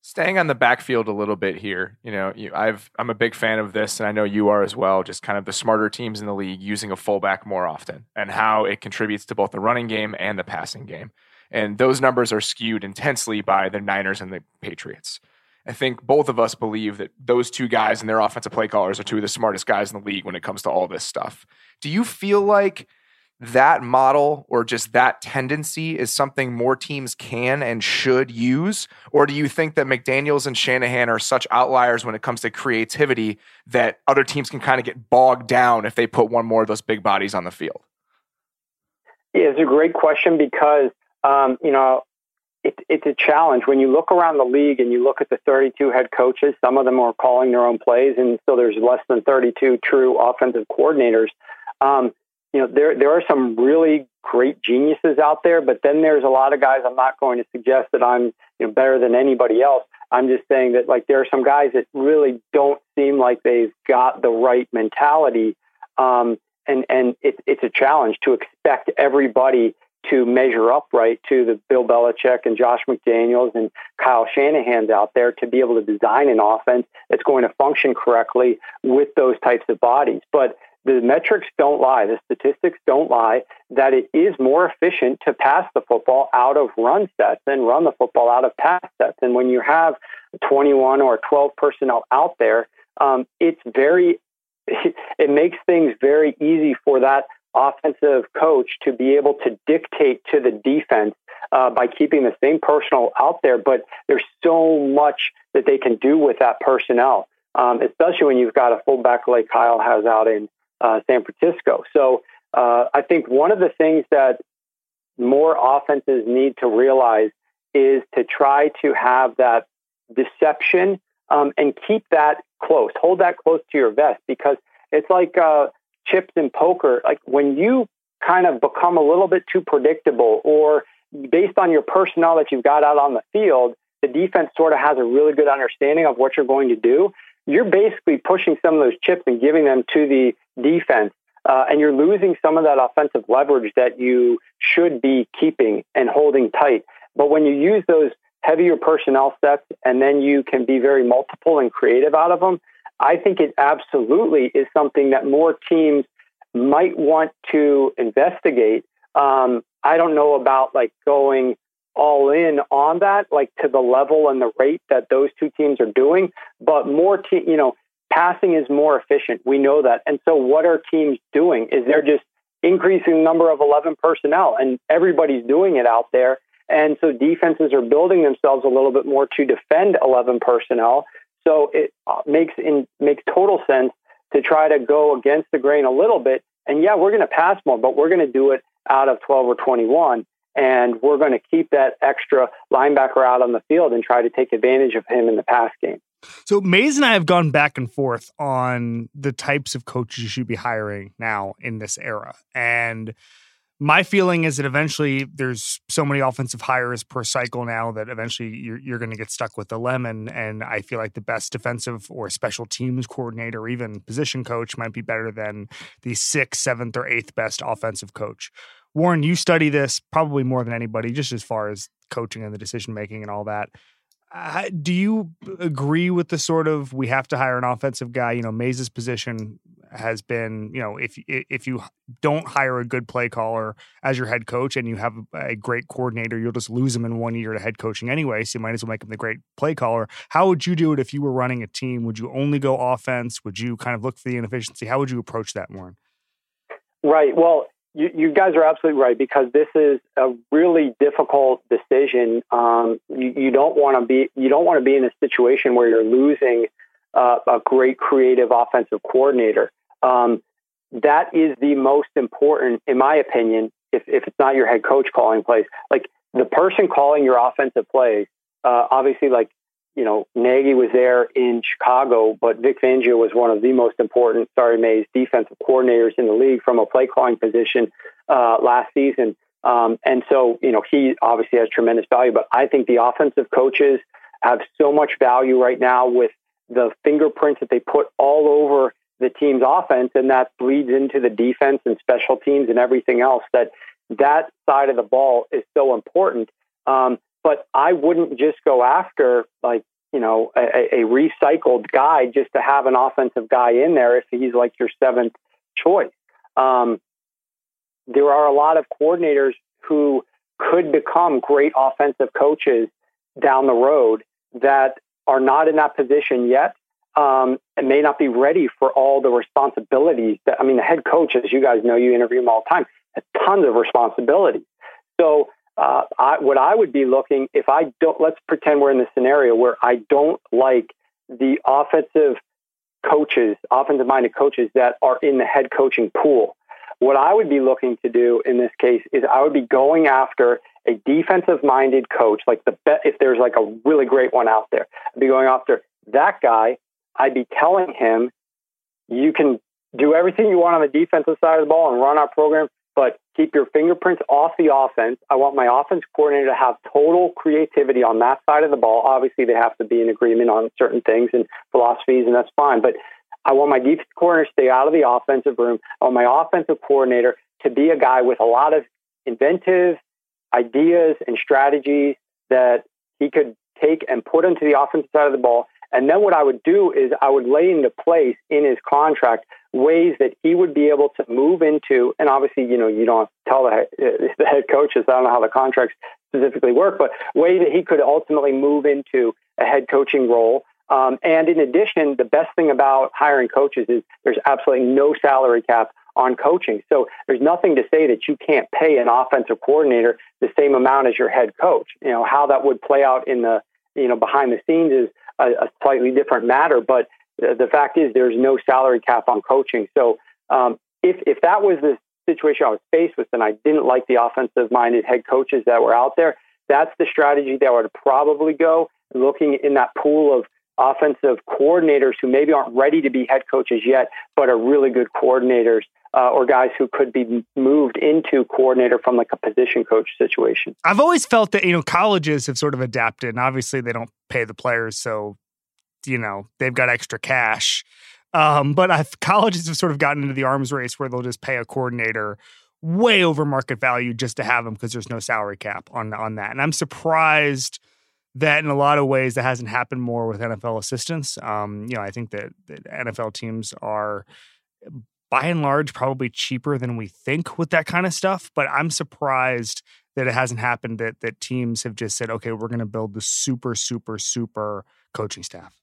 Speaker 1: Staying on the backfield a little bit here, you know, you, I've I'm a big fan of this, and I know you are as well. Just kind of the smarter teams in the league using a fullback more often, and how it contributes to both the running game and the passing game. And those numbers are skewed intensely by the Niners and the Patriots. I think both of us believe that those two guys and their offensive play callers are two of the smartest guys in the league when it comes to all this stuff. Do you feel like that model or just that tendency is something more teams can and should use? Or do you think that McDaniels and Shanahan are such outliers when it comes to creativity that other teams can kind of get bogged down if they put one more of those big bodies on the field?
Speaker 3: Yeah, it's a great question because um, you know, it, it's a challenge when you look around the league and you look at the 32 head coaches. Some of them are calling their own plays, and so there's less than 32 true offensive coordinators. Um, you know, there there are some really great geniuses out there, but then there's a lot of guys. I'm not going to suggest that I'm you know better than anybody else. I'm just saying that like there are some guys that really don't seem like they've got the right mentality, um, and and it, it's a challenge to expect everybody to measure up right to the Bill Belichick and Josh McDaniels and Kyle Shanahan's out there to be able to design an offense that's going to function correctly with those types of bodies. But the metrics don't lie, the statistics don't lie, that it is more efficient to pass the football out of run sets than run the football out of pass sets. And when you have 21 or 12 personnel out there, um, it's very, it makes things very easy for that offensive coach to be able to dictate to the defense uh, by keeping the same personnel out there. But there's so much that they can do with that personnel, um, especially when you've got a fullback like Kyle has out in uh, San Francisco. So uh, I think one of the things that more offenses need to realize is to try to have that deception um, and keep that close. Hold that close to your vest because it's like uh, chips in poker. Like when you kind of become a little bit too predictable or based on your personnel that you've got out on the field, the defense sort of has a really good understanding of what you're going to do. You're basically pushing some of those chips and giving them to the defense. Uh, and you're losing some of that offensive leverage that you should be keeping and holding tight. But when you use those heavier personnel sets and then you can be very multiple and creative out of them, I think it absolutely is something that more teams might want to investigate. Um, I don't know about like going all in on that, like to the level and the rate that those two teams are doing, but more te- you know, passing is more efficient. We know that. And so what are teams doing? Is they're just increasing the number of 11 personnel and everybody's doing it out there. And so defenses are building themselves a little bit more to defend 11 personnel. So it uh, makes in makes total sense to try to go against the grain a little bit. And yeah, we're going to pass more, but we're going to do it out of 12 or 21. And we're going to keep that extra linebacker out on the field and try to take advantage of him in the pass game.
Speaker 2: So Mays and I have gone back and forth on the types of coaches you should be hiring now in this era. And my feeling is that eventually there's so many offensive hires per cycle now that eventually you're, you're going to get stuck with the lemon. And I feel like the best defensive or special teams coordinator, or even position coach, might be better than the sixth, seventh, or eighth best offensive coach. Warren, you study this probably more than anybody, just as far as coaching and the decision making and all that. Uh, do you agree with the sort of we have to hire an offensive guy? You know, Mays' position has been, you know, if if you don't hire a good play caller as your head coach and you have a great coordinator, you'll just lose him in one year to head coaching anyway. So you might as well make him the great play caller. How would you do it if you were running a team? Would you only go offense? Would you kind of look for the inefficiency? How would you approach that, Warren?
Speaker 3: Right. Well, you, you, guys are absolutely right because this is a really difficult decision. Um, you, you, don't want to be you don't want to be in a situation where you're losing uh, a great creative offensive coordinator. Um, that is the most important, in my opinion. If, if it's not your head coach calling plays, like the person calling your offensive plays, uh, obviously, like you know, Nagy was there in Chicago, but Vic Fangio was one of the most important, sorry, Mays, defensive coordinators in the league from a play calling position uh, last season. Um, and so, you know, he obviously has tremendous value, but I think the offensive coaches have so much value right now with the fingerprints that they put all over the team's offense, and that bleeds into the defense and special teams and everything else. That that side of the ball is so important. Um, but I wouldn't just go after like you know a, a recycled guy just to have an offensive guy in there if he's like your seventh choice. Um, there are a lot of coordinators who could become great offensive coaches down the road that are not in that position yet um, and may not be ready for all the responsibilities that I mean the head coach as you guys know you interview them all the time has tons of responsibilities so uh, I, what I would be looking if I don't let's pretend we're in the scenario where I don't like the offensive coaches, offensive minded coaches that are in the head coaching pool. What I would be looking to do in this case is I would be going after a defensive minded coach, like the be- if there's like a really great one out there, I'd be going after that guy. I'd be telling him, you can do everything you want on the defensive side of the ball and run our program keep your fingerprints off the offense. I want my offense coordinator to have total creativity on that side of the ball. Obviously, they have to be in agreement on certain things and philosophies, and that's fine. But I want my defense coordinator to stay out of the offensive room. I want my offensive coordinator to be a guy with a lot of inventive ideas and strategies that he could take and put into the offensive side of the ball. And then what I would do is I would lay into place in his contract ways that he would be able to move into, and obviously, you know, you don't tell the, the head coaches, I don't know how the contracts specifically work, but way that he could ultimately move into a head coaching role. Um, and in addition, the best thing about hiring coaches is there's absolutely no salary cap on coaching. So there's nothing to say that you can't pay an offensive coordinator the same amount as your head coach. You know, how that would play out in the, you know, behind the scenes is a, a slightly different matter, but the fact is there's no salary cap on coaching. So um, if if that was the situation I was faced with, and I didn't like the offensive minded head coaches that were out there, that's the strategy that I would probably go. Looking in that pool of offensive coordinators who maybe aren't ready to be head coaches yet, but are really good coordinators. Uh, or guys who could be moved into coordinator from like a position coach situation.
Speaker 2: I've always felt that you know colleges have sort of adapted, and obviously they don't pay the players, so you know they've got extra cash. Um, but I've, colleges have sort of gotten into the arms race where they'll just pay a coordinator way over market value just to have them because there's no salary cap on on that. And I'm surprised that in a lot of ways that hasn't happened more with NFL assistants. Um, you know, I think that, that NFL teams are by and large probably cheaper than we think with that kind of stuff. But I'm surprised that it hasn't happened that that teams have just said, okay, we're going to build the super, super, super coaching staff.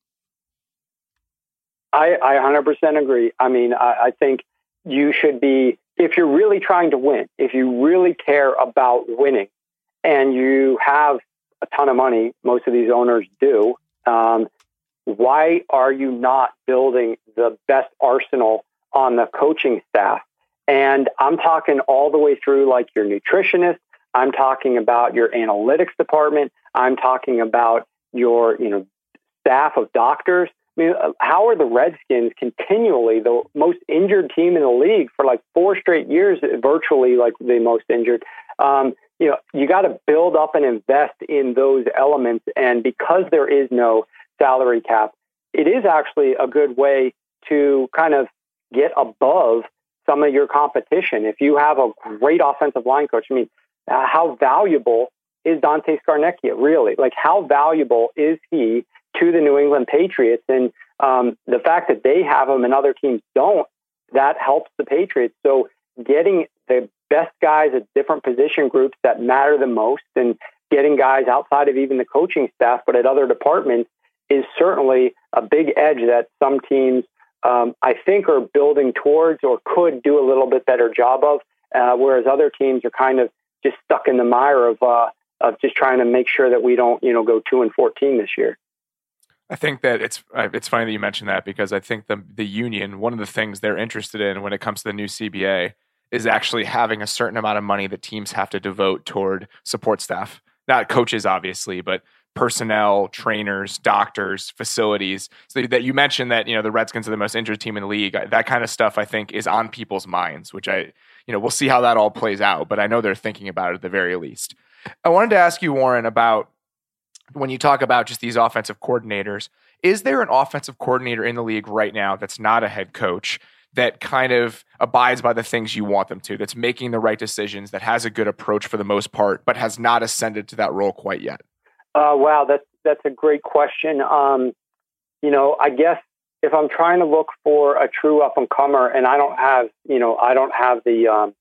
Speaker 3: I, I 100% agree. I mean, I, I think you should be, if you're really trying to win, if you really care about winning, and you have a ton of money, most of these owners do, um, why are you not building the best arsenal on the coaching staff? And I'm talking all the way through like your nutritionist. I'm talking about your analytics department. I'm talking about your, you know, staff of doctors. I mean, uh, how are the Redskins continually the most injured team in the league for like four straight years, virtually like the most injured? Um, you know, you got to build up and invest in those elements. And because there is no salary cap, it is actually a good way to kind of get above some of your competition. If you have a great offensive line coach, I mean, uh, how valuable is Dante Scarnecchia really? Like, how valuable is he to the New England Patriots? And um, the fact that they have him and other teams don't, that helps the Patriots. So getting the best guys at different position groups that matter the most and getting guys outside of even the coaching staff, but at other departments is certainly a big edge that some teams, um, I think, are building towards or could do a little bit better job of, uh, whereas other teams are kind of just stuck in the mire of uh, of just trying to make sure that we don't, you know, go two and fourteen this year.
Speaker 1: I think that it's uh, it's funny that you mentioned that because I think the the union one of the things they're interested in when it comes to the new CBA is actually having a certain amount of money that teams have to devote toward support staff, not coaches, obviously, but personnel, trainers, doctors, facilities. So that you mentioned that you know the Redskins are the most injured team in the league. That kind of stuff I think is on people's minds, which I you know we'll see how that all plays out, but I know they're thinking about it at the very least. I wanted to ask you, Warren, about when you talk about just these offensive coordinators. Is there an offensive coordinator in the league right now that's not a head coach that kind of abides by the things you want them to, that's making the right decisions, that has a good approach for the most part, but has not ascended to that role quite yet?
Speaker 3: Uh, wow, that's that's a great question. Um, you know, I guess if I'm trying to look for a true up and comer, and I don't have, you know, I don't have the um,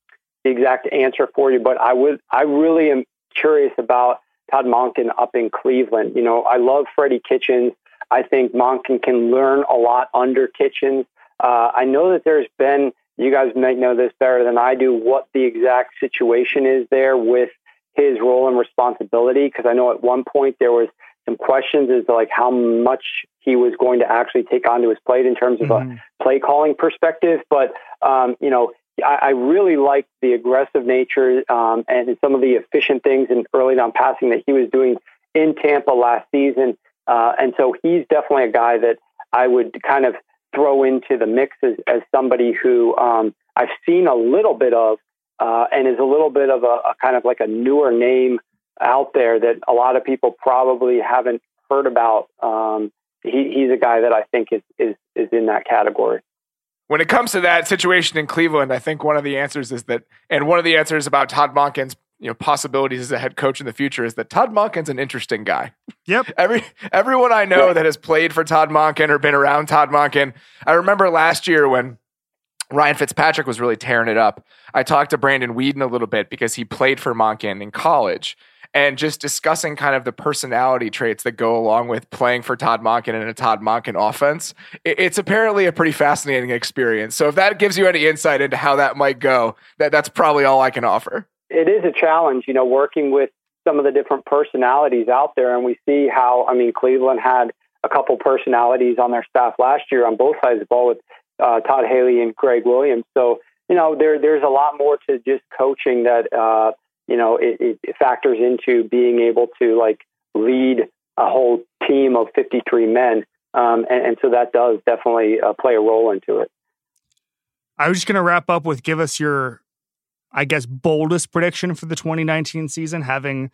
Speaker 3: the exact answer for you, but I would, I really am curious about Todd Monken up in Cleveland. You know, I love Freddie Kitchens. I think Monken can learn a lot under Kitchens. Uh, I know that there's been, you guys might know this better than I do, what the exact situation is there with his role and responsibility. Because I know at one point there was some questions as to like how much he was going to actually take onto his plate in terms of mm-hmm. a play calling perspective. But um, you know, I, I really liked the aggressive nature um, and some of the efficient things in early down passing that he was doing in Tampa last season. Uh, and so he's definitely a guy that I would kind of throw into the mix as, as somebody who um, I've seen a little bit of uh, and is a little bit of a, a, kind of like a newer name out there that a lot of people probably haven't heard about. Um, he, he's a guy that I think is, is, is in that category.
Speaker 1: When it comes to that situation in Cleveland, I think one of the answers is that, and one of the answers about Todd Monken's you know possibilities as a head coach in the future is that Todd Monken's an interesting guy.
Speaker 2: Yep.
Speaker 1: Every everyone I know that has played for Todd Monken or been around Todd Monken, I remember last year when Ryan Fitzpatrick was really tearing it up. I talked to Brandon Weeden a little bit because he played for Monken in college and just discussing kind of the personality traits that go along with playing for Todd Monken in a Todd Monken offense. It's apparently a pretty fascinating experience. So if that gives you any insight into how that might go, that that's probably all I can offer
Speaker 3: it is a challenge, you know, working with some of the different personalities out there. And we see how, I mean, Cleveland had a couple personalities on their staff last year on both sides of the ball with uh, Todd Haley and Gregg Williams. So you know, there there's a lot more to just coaching that uh, you know it, it factors into being able to like lead a whole team of 53 men, um, and, and, so that does definitely uh, play a role into it.
Speaker 2: I was just going to wrap up with give us your, I guess, boldest prediction for the 2019 season, having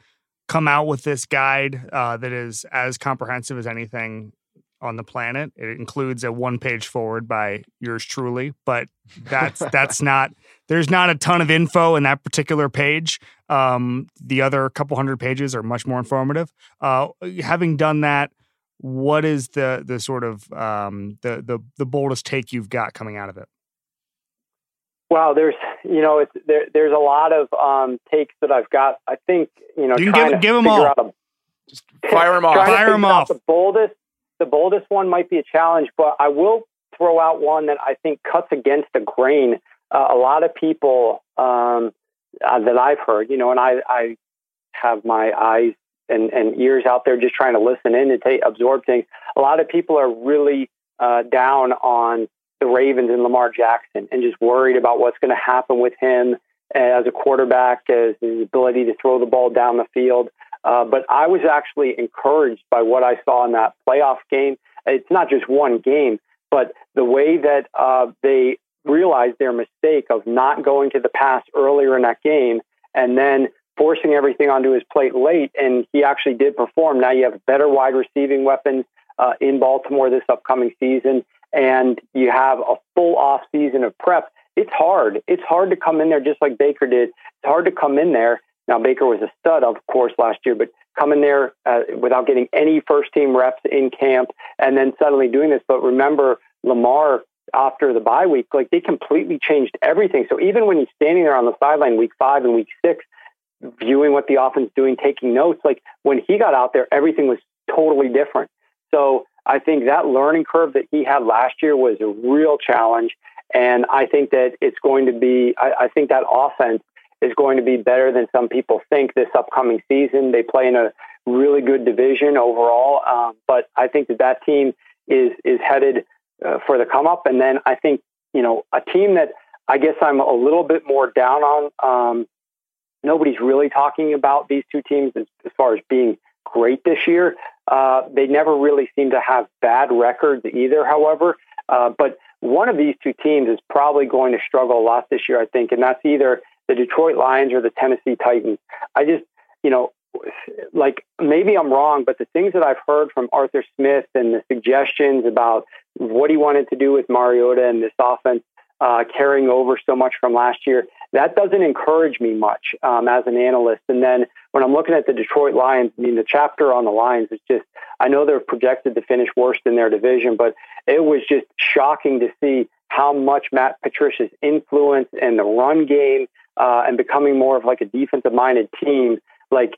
Speaker 2: come out with this guide uh, that is as comprehensive as anything on the planet. It includes a one page foreword by yours truly, but that's that's not there's not a ton of info in that particular page. Um, the other couple hundred pages are much more informative. Uh, having done that, what is the the sort of um, the the the boldest take you've got coming out of it?
Speaker 3: Wow, there's you know it's there, there's a lot of um, takes that I've got. I think you know
Speaker 2: you can give, give them all.
Speaker 1: A, Just fire them off.
Speaker 2: Fire them off.
Speaker 3: The boldest the boldest one might be a challenge, but I will throw out one that I think cuts against the grain. Uh, a lot of people um, uh, that I've heard, you know, and I, I have my eyes and, and ears out there just trying to listen in and take, absorb things. A lot of people are really uh, down on the Ravens and Lamar Jackson and just worried about what's going to happen with him as a quarterback, as his ability to throw the ball down the field. Uh, but I was actually encouraged by what I saw in that playoff game. It's not just one game, but the way that uh, they realized their mistake of not going to the pass earlier in that game and then forcing everything onto his plate late. And he actually did perform. Now you have better wide receiving weapons uh, in Baltimore this upcoming season, and you have a full off season of prep. It's hard. It's hard to come in there just like Baker did. It's hard to come in there now, Baker was a stud, of course, last year, but coming in there uh, without getting any first team reps in camp and then suddenly doing this. But remember, Lamar, after the bye week, like they completely changed everything. So even when he's standing there on the sideline week five and week six, viewing what the offense is doing, taking notes, like when he got out there, everything was totally different. So I think that learning curve that he had last year was a real challenge. And I think that it's going to be, I, I think that offense is going to be better than some people think this upcoming season. They play in a really good division overall, um, but I think that that team is is headed uh, for the come up. And then I think you know a team that I guess I'm a little bit more down on. Um, nobody's really talking about these two teams as, as far as being great this year. Uh, they never really seem to have bad records either, however. Uh, but one of these two teams is probably going to struggle a lot this year, I think, and that's either the Detroit Lions or the Tennessee Titans. I just, you know, like maybe I'm wrong, but the things that I've heard from Arthur Smith and the suggestions about what he wanted to do with Mariota and this offense uh, carrying over so much from last year, that doesn't encourage me much um, as an analyst. And then when I'm looking at the Detroit Lions, I mean, the chapter on the Lions is just, I know they're projected to finish worst in their division, but it was just shocking to see how much Matt Patricia's influence and the run game uh, and becoming more of like a defensive minded team, like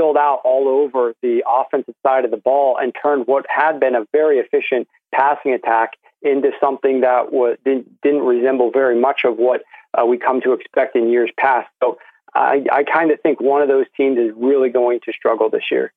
Speaker 3: spilled out all over the offensive side of the ball and turned what had been a very efficient passing attack into something that was, didn't, didn't resemble very much of what uh, we come to expect in years past. So I, I kind of think one of those teams is really going to struggle this year.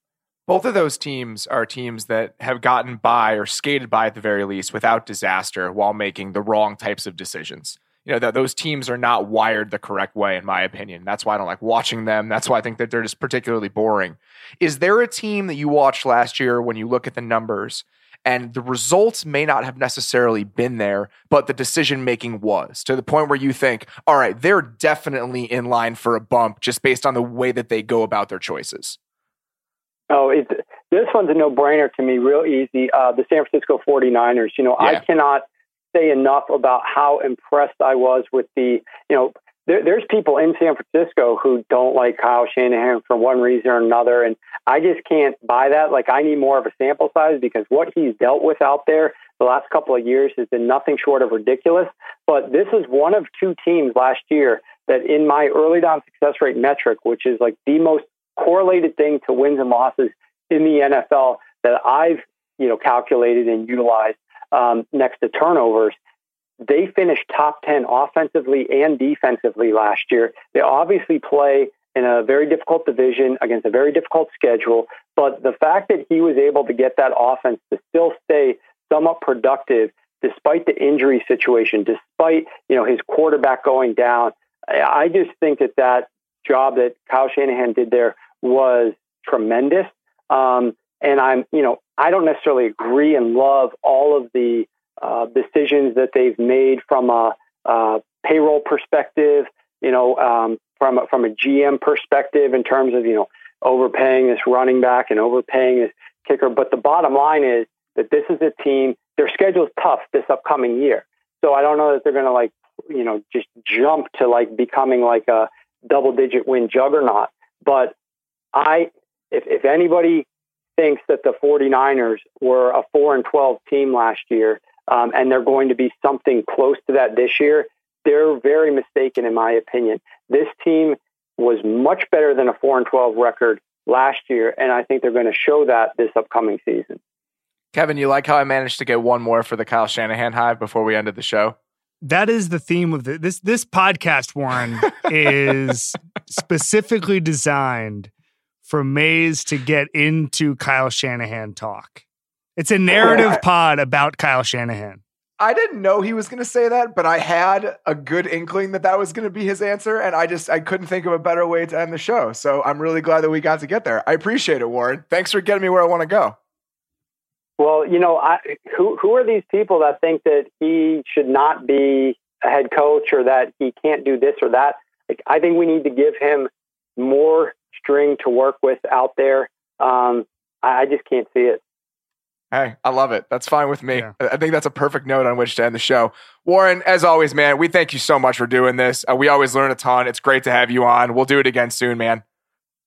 Speaker 1: Both of those teams are teams that have gotten by or skated by at the very least without disaster while making the wrong types of decisions you know that those teams are not wired the correct way in my opinion. That's why i don't like watching them. That's why i think that they're just particularly boring. Is there a team that you watched last year when you look at the numbers and the results may not have necessarily been there but the decision making was to the point where you think all right they're definitely in line for a bump just based on the way that they go about their choices
Speaker 3: oh it's this one's a no-brainer to me. Real easy. Uh, the san francisco 49ers. You know yeah. i cannot say enough about how impressed I was with the, you know, there, there's people in San Francisco who don't like Kyle Shanahan for one reason or another, and I just can't buy that. Like, I need more of a sample size because what he's dealt with out there the last couple of years has been nothing short of ridiculous. But this is one of two teams last year that, in my early down success rate metric, which is like the most correlated thing to wins and losses in the NFL that I've you know calculated and utilized um, next to turnovers. They finished top 10 offensively and defensively last year. They obviously play in a very difficult division against a very difficult schedule, but the fact that he was able to get that offense to still stay somewhat productive despite the injury situation, despite you know his quarterback going down. I just think that that job that Kyle Shanahan did there was tremendous. Um, and I'm, you know, I don't necessarily agree and love all of the uh, decisions that they've made from a, a payroll perspective, you know, um, from a, from a GM perspective in terms of you know overpaying this running back and overpaying this kicker. But the bottom line is that this is a team. Their schedule is tough this upcoming year, so I don't know that they're going to like you know just jump to like becoming like a double digit win juggernaut. But I, if if anybody thinks that the 49ers were a 4 and 12 team last year um, and they're going to be something close to that this year, they're very mistaken, in my opinion. This team was much better than a 4 and 12 record last year, and I think they're going to show that this upcoming season.
Speaker 1: Kevin, you like how I managed to get one more for the Kyle Shanahan hive before we ended the show?
Speaker 2: That is the theme of the, this this podcast. Warren is specifically designed for Mays to get into Kyle Shanahan talk. It's a narrative oh, pod about Kyle Shanahan.
Speaker 1: I didn't know he was going to say that, but I had a good inkling that that was going to be his answer, and I just I couldn't think of a better way to end the show. So I'm really glad that we got to get there. I appreciate it, Warren. Thanks for getting me where I want to go.
Speaker 3: Well, you know, I, who who are these people that think that he should not be a head coach or that he can't do this or that? Like, I think we need to give him more string to work with out there. Um, I, I just can't see it.
Speaker 1: Hey, I love it. That's fine with me. Yeah. I think that's a perfect note on which to end the show. Warren, as always, man, we thank you so much for doing this. Uh, we always learn a ton. It's great to have you on. We'll do it again soon, man.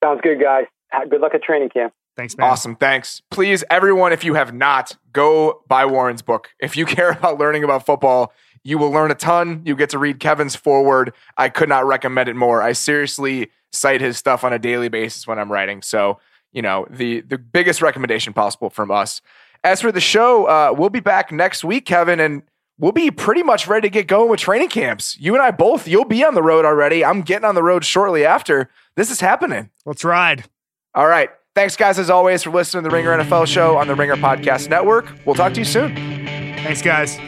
Speaker 3: Sounds good, guys. Good luck at training camp.
Speaker 2: Thanks, man.
Speaker 1: Awesome. Thanks. Please, everyone, if you have not, go buy Warren's book. If you care about learning about football, you will learn a ton. You get to read Kevin's foreword. I could not recommend it more. I seriously cite his stuff on a daily basis when I'm writing. So, you know, the the biggest recommendation possible from us. As for the show, uh, we'll be back next week, Kevin, and we'll be pretty much ready to get going with training camps. You and I both, you'll be on the road already. I'm getting on the road shortly after. This is happening.
Speaker 2: Let's ride.
Speaker 1: All right. Thanks, guys, as always, for listening to the Ringer NFL show on the Ringer Podcast Network. We'll talk to you soon.
Speaker 2: Thanks, guys.